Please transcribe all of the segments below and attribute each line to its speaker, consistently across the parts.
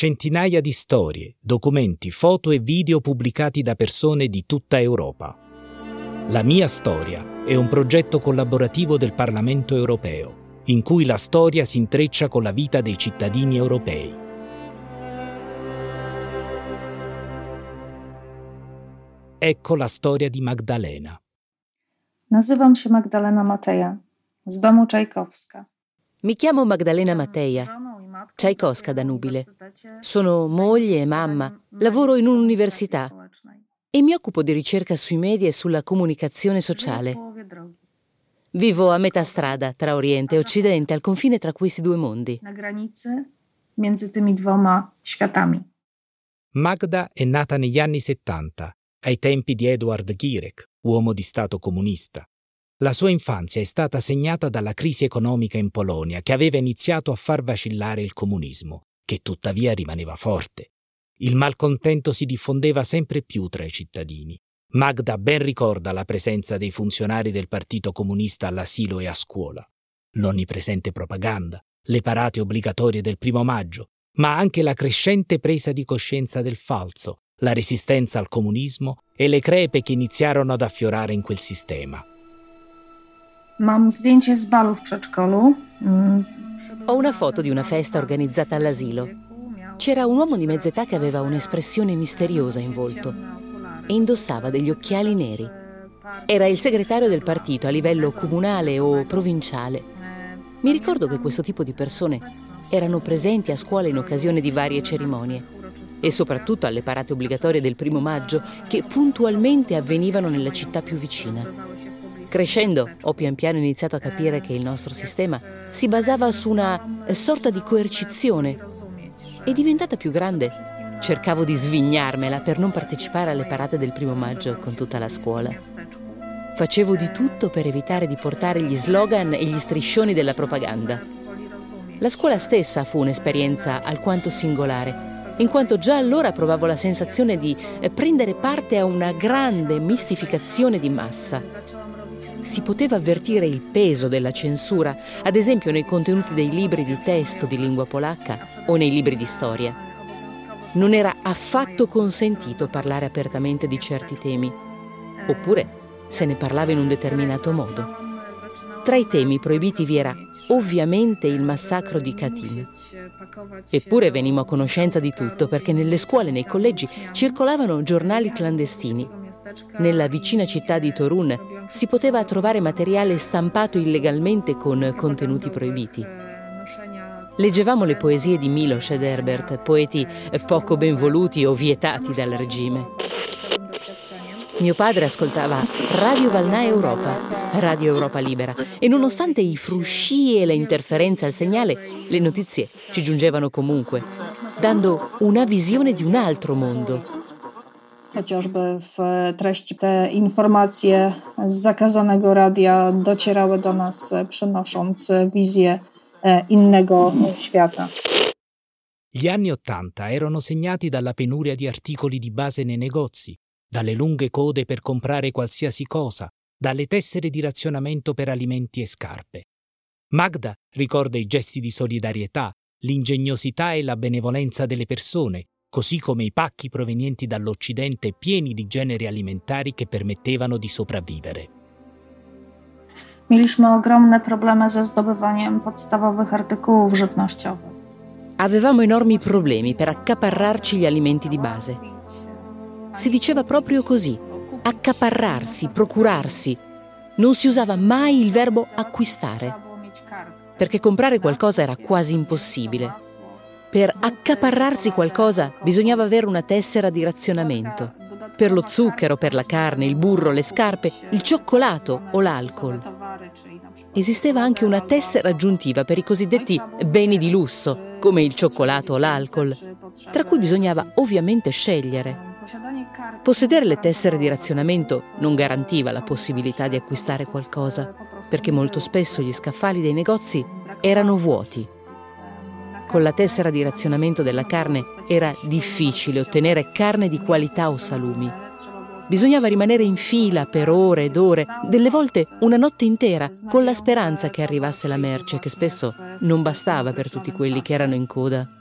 Speaker 1: centinaia di storie, documenti, foto e video pubblicati da persone di tutta Europa. La mia storia è un progetto collaborativo del Parlamento europeo, in cui la storia si intreccia con la vita dei cittadini europei. Ecco la storia di Magdalena.
Speaker 2: Nazywam się Magdalena Mateja, z domu Czajkowska.
Speaker 3: Mi chiamo Magdalena Mateja, Czajkowska da nubile. Sono moglie e mamma, lavoro in un'università e mi occupo di ricerca sui media e sulla comunicazione sociale. Vivo a metà strada tra Oriente e Occidente, al confine tra questi due mondi.
Speaker 1: Magda è nata negli anni 70, ai tempi di Eduard Gierek, uomo di Stato comunista. La sua infanzia è stata segnata dalla crisi economica in Polonia che aveva iniziato a far vacillare il comunismo, che tuttavia rimaneva forte. Il malcontento si diffondeva sempre più tra i cittadini. Magda ben ricorda la presenza dei funzionari del Partito Comunista all'asilo e a scuola, l'onnipresente propaganda, le parate obbligatorie del primo maggio, ma anche la crescente presa di coscienza del falso, la resistenza al comunismo e le crepe che iniziarono ad affiorare in quel sistema.
Speaker 2: Mam zdjęcie z balu w przedszkolu. Mm,
Speaker 3: Ho una foto di una festa organizzata all'asilo. C'era un uomo di mezz'età che aveva un'espressione misteriosa in volto e indossava degli occhiali neri. Era il segretario del partito a livello comunale o provinciale. Mi ricordo che questo tipo di persone erano presenti a scuola in occasione di varie cerimonie e soprattutto alle parate obbligatorie del primo maggio che puntualmente avvenivano nella città più vicina. Crescendo ho pian piano iniziato a capire che il nostro sistema si basava su una sorta di coercizione e diventata più grande cercavo di svignarmela per non partecipare alle parate del primo maggio con tutta la scuola. Facevo di tutto per evitare di portare gli slogan e gli striscioni della propaganda. La scuola stessa fu un'esperienza alquanto singolare, in quanto già allora provavo la sensazione di eh, prendere parte a una grande mistificazione di massa. Si poteva avvertire il peso della censura, ad esempio nei contenuti dei libri di testo di lingua polacca o nei libri di storia. Non era affatto consentito parlare apertamente di certi temi, oppure se ne parlava in un determinato modo. Tra i temi proibiti vi era ovviamente il massacro di Katyn. Eppure venimmo a conoscenza di tutto perché nelle scuole e nei collegi circolavano giornali clandestini. Nella vicina città di Torun si poteva trovare materiale stampato illegalmente con contenuti proibiti. Leggevamo le poesie di Miloš ed Herbert, poeti poco benvoluti o vietati dal regime. Mio padre ascoltava Radio Valnà Europa, Radio Europa Libera, e nonostante i frusci e le interferenze al segnale, le notizie ci giungevano comunque, dando una visione di un altro mondo.
Speaker 2: Chociażby w treści te informacje z zakazanego radia docierały do nas, przynosząc wizję innego świata.
Speaker 1: Gli anni Ottanta erano segnati dalla penuria di articoli di base nei negozi, dalle lunghe code per comprare qualsiasi cosa, dalle tessere di razionamento per alimenti e scarpe. Magda ricorda i gesti di solidarietà, l'ingegnosità e la benevolenza delle persone, così come i pacchi provenienti dall'Occidente pieni di generi alimentari che permettevano di sopravvivere.
Speaker 2: Mieliśmy ogromne problemy ze zdobywaniem podstawowych artykułów żywnościowych.
Speaker 3: Avevamo enormi problemi per accaparrarci gli alimenti di base. Si diceva proprio così, accaparrarsi, procurarsi. Non si usava mai il verbo acquistare, perché comprare qualcosa era quasi impossibile. Per accaparrarsi qualcosa bisognava avere una tessera di razionamento. Per lo zucchero, per la carne, il burro, le scarpe, il cioccolato o l'alcol. Esisteva anche una tessera aggiuntiva per i cosiddetti beni di lusso, come il cioccolato o l'alcol, tra cui bisognava ovviamente scegliere. Possedere le tessere di razionamento non garantiva la possibilità di acquistare qualcosa, perché molto spesso gli scaffali dei negozi erano vuoti. Con la tessera di razionamento della carne era difficile ottenere carne di qualità o salumi. Bisognava rimanere in fila per ore ed ore, delle volte una notte intera, con la speranza che arrivasse la merce, che spesso non bastava per tutti quelli che erano in coda.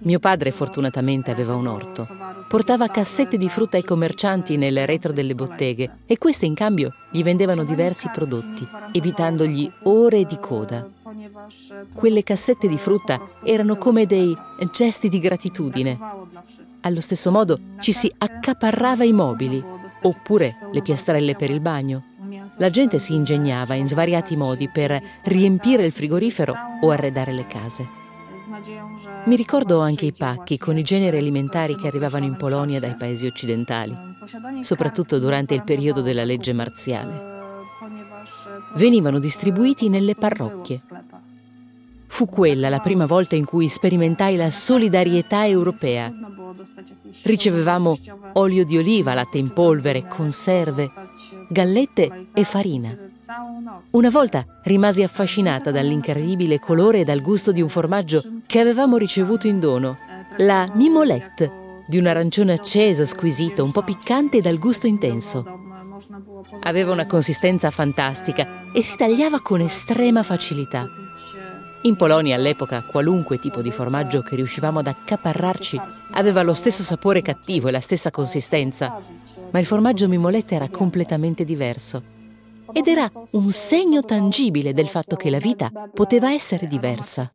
Speaker 3: Mio padre fortunatamente aveva un orto. Portava cassette di frutta ai commercianti nel retro delle botteghe e queste in cambio gli vendevano diversi prodotti, evitandogli ore di coda. Quelle cassette di frutta erano come dei gesti di gratitudine. Allo stesso modo ci si accaparrava i mobili, oppure le piastrelle per il bagno. La gente si ingegnava in svariati modi per riempire il frigorifero o arredare le case. Mi ricordo anche i pacchi con i generi alimentari che arrivavano in Polonia dai paesi occidentali, soprattutto durante il periodo della legge marziale. Venivano distribuiti nelle parrocchie. Fu quella la prima volta in cui sperimentai la solidarietà europea. Ricevevamo olio di oliva, latte in polvere, conserve, gallette e farina. Una volta rimasi affascinata dall'incredibile colore e dal gusto di un formaggio che avevamo ricevuto in dono, la mimolette, di un arancione acceso, squisito, un po' piccante e dal gusto intenso. Aveva una consistenza fantastica e si tagliava con estrema facilità. In Polonia all'epoca qualunque tipo di formaggio che riuscivamo ad accaparrarci aveva lo stesso sapore cattivo e la stessa consistenza, ma il formaggio mimolette era completamente diverso ed era un segno tangibile del fatto che la vita poteva essere diversa.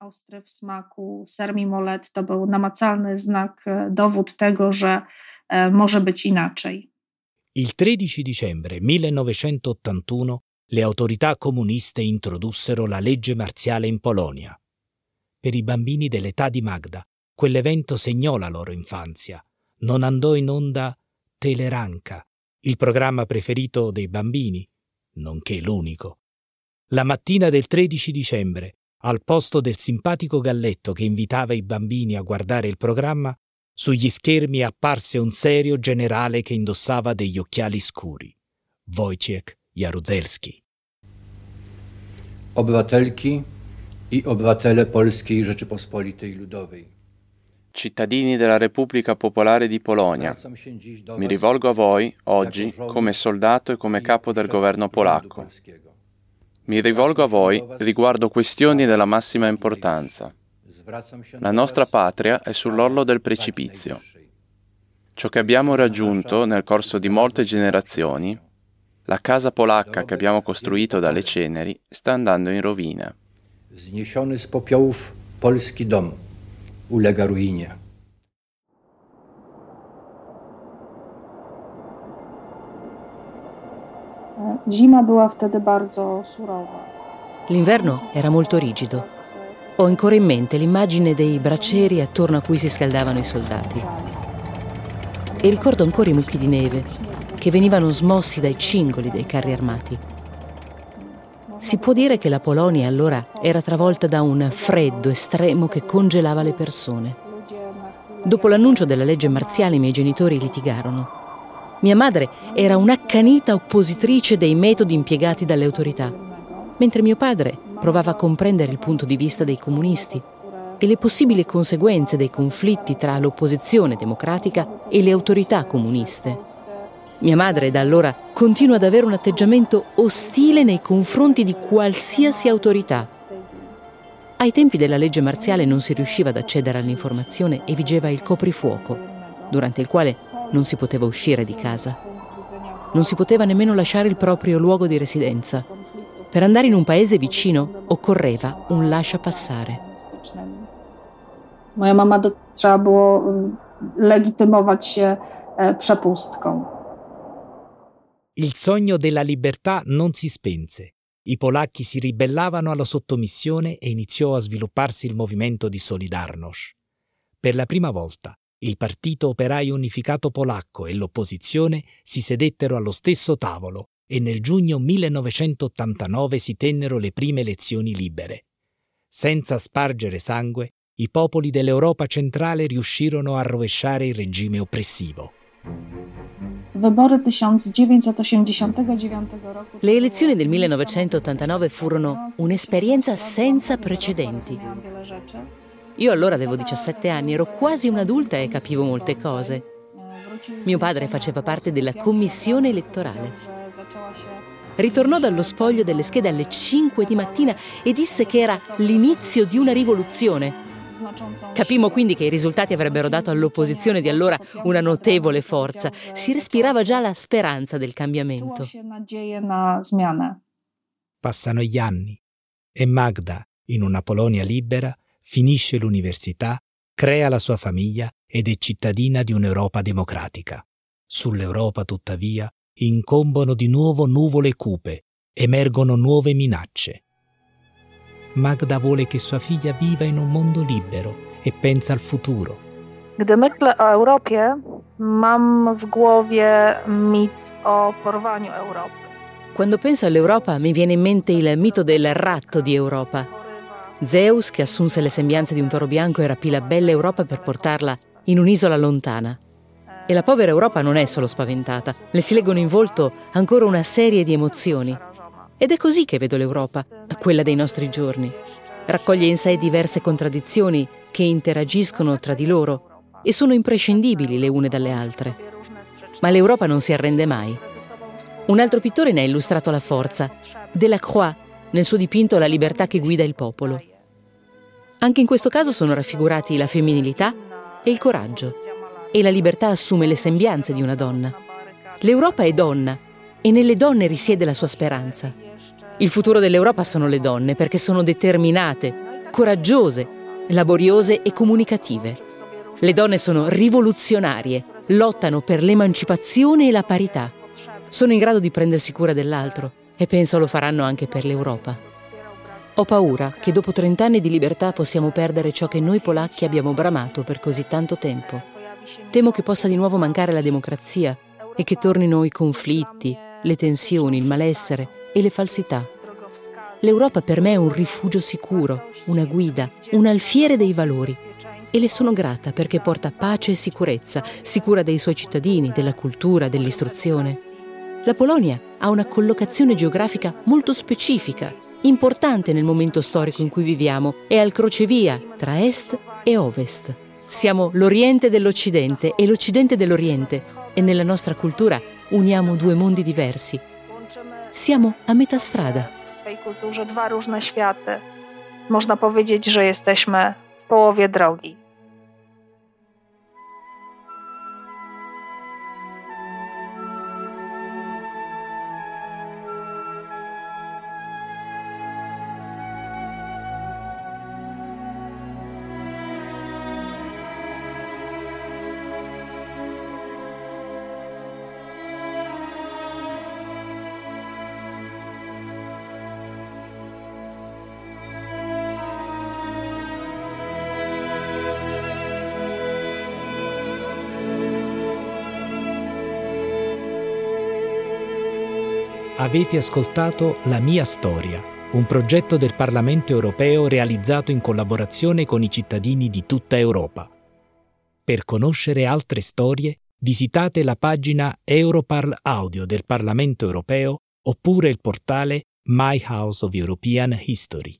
Speaker 2: Ostry w smaku ser mimolet to był namacalny znak, dowód tego, że może być inaczej.
Speaker 1: Il 13 dicembre 1981 le autorità comuniste introdussero la legge marziale in Polonia. Per i bambini dell'età di Magda, quell'evento segnò la loro infanzia. Non andò in onda Teleranca, il programma preferito dei bambini, nonché l'unico. La mattina del 13 dicembre, al posto del simpatico galletto che invitava i bambini a guardare il programma, sugli schermi apparse un serio generale che indossava degli occhiali scuri. Wojciech Jaruzelski.
Speaker 4: Obywatelki i obywatele Polskiej Rzeczypospolitej Ludowej.
Speaker 5: Cittadini della Repubblica Popolare di Polonia, mi rivolgo a voi oggi come soldato e come capo del governo polacco. Mi rivolgo a voi riguardo questioni della massima importanza. La nostra patria è sull'orlo del precipizio. Ciò che abbiamo raggiunto nel corso di molte generazioni, la casa polacca che abbiamo costruito dalle ceneri, sta andando in rovina.
Speaker 4: Zniesiony z popiołów polski dom ulega ruinie.
Speaker 2: Zima była wtedy bardzo surowa.
Speaker 3: L'inverno era molto rigido. Ho ancora in mente l'immagine dei bracieri attorno a cui si scaldavano i soldati. E ricordo ancora i mucchi di neve che venivano smossi dai cingoli dei carri armati. Si può dire che la Polonia allora era travolta da un freddo estremo che congelava le persone. Dopo l'annuncio della legge marziale i miei genitori litigarono. Mia madre era un'accanita oppositrice dei metodi impiegati dalle autorità, mentre mio padre provava a comprendere il punto di vista dei comunisti e le possibili conseguenze dei conflitti tra l'opposizione democratica e le autorità comuniste. Mia madre da allora continua ad avere un atteggiamento ostile nei confronti di qualsiasi autorità. Ai tempi della legge marziale non si riusciva ad accedere all'informazione e vigeva il coprifuoco, durante il quale non si poteva uscire di casa. Non si poteva nemmeno lasciare il proprio luogo di residenza. Per andare in un paese vicino occorreva un lascia passare.
Speaker 2: Moja mama trzeba było legitymować się.
Speaker 1: Il sogno della libertà non si spense. I polacchi si ribellavano alla sottomissione e iniziò a svilupparsi il movimento di Solidarność. Per la prima volta il Partito Operaio Unificato Polacco e l'opposizione si sedettero allo stesso tavolo e nel giugno 1989 si tennero le prime elezioni libere. Senza spargere sangue, i popoli dell'Europa centrale riuscirono a rovesciare il regime oppressivo.
Speaker 2: Wybory 1989 roku.
Speaker 3: Le elezioni del 1989 furono un'esperienza senza precedenti. Io allora avevo 17 anni, ero quasi un'adulta e capivo molte cose. Mio padre faceva parte della commissione elettorale. Ritornò dallo spoglio delle schede alle 5 di mattina e disse che era l'inizio di una rivoluzione. Capimmo quindi che i risultati avrebbero dato all'opposizione di allora una notevole forza. Si respirava già la speranza del cambiamento.
Speaker 1: Passano gli anni e Magda, in una Polonia libera, finisce l'università, crea la sua famiglia ed è cittadina di un'Europa democratica. Sull'Europa, tuttavia, incombono di nuovo nuvole cupe, emergono nuove minacce. Magda vuole che sua figlia viva in un mondo libero e pensa al futuro.
Speaker 2: Gdy myślę o Europie, mam w głowie mit o porwaniu Europy.
Speaker 3: Quando penso all'Europa mi viene in mente il mito del ratto di Europa. Zeus, che assunse le sembianze di un toro bianco e rapì la bella Europa per portarla in un'isola lontana. E la povera Europa non è solo spaventata, le si leggono in volto ancora una serie di emozioni. Ed è così che vedo l'Europa, quella dei nostri giorni. Raccoglie in sé diverse contraddizioni che interagiscono tra di loro e sono imprescindibili le une dalle altre. Ma l'Europa non si arrende mai. Un altro pittore ne ha illustrato la forza, Delacroix, nel suo dipinto La libertà che guida il popolo. Anche in questo caso sono raffigurati la femminilità e il coraggio, e la libertà assume le sembianze di una donna. L'Europa è donna e nelle donne risiede la sua speranza. Il futuro dell'Europa sono le donne perché sono determinate, coraggiose, laboriose e comunicative. Le donne sono rivoluzionarie, lottano per l'emancipazione e la parità. Sono in grado di prendersi cura dell'altro e penso lo faranno anche per l'Europa. Ho paura che dopo 30 anni di libertà possiamo perdere ciò che noi polacchi abbiamo bramato per così tanto tempo. Temo che possa di nuovo mancare la democrazia e che tornino i conflitti, le tensioni, il malessere e le falsità. L'Europa per me è un rifugio sicuro, una guida, un alfiere dei valori. E le sono grata perché porta pace e sicurezza, sicura dei suoi cittadini, della cultura, dell'istruzione. La Polonia ha una collocazione geografica molto specifica, importante nel momento storico in cui viviamo, è al crocevia tra est e ovest. Siamo l'Oriente dell'Occidente e l'Occidente dell'Oriente e nella nostra cultura uniamo due mondi diversi, Siamo a metà strada.
Speaker 2: W swojej kulturze dwa różne światy. Można powiedzieć, że jesteśmy w połowie drogi.
Speaker 1: Avete ascoltato La mia storia, un progetto del Parlamento europeo realizzato in collaborazione con i cittadini di tutta Europa. Per conoscere altre storie, visitate la pagina Europarl Audio del Parlamento europeo oppure il portale My House of European History.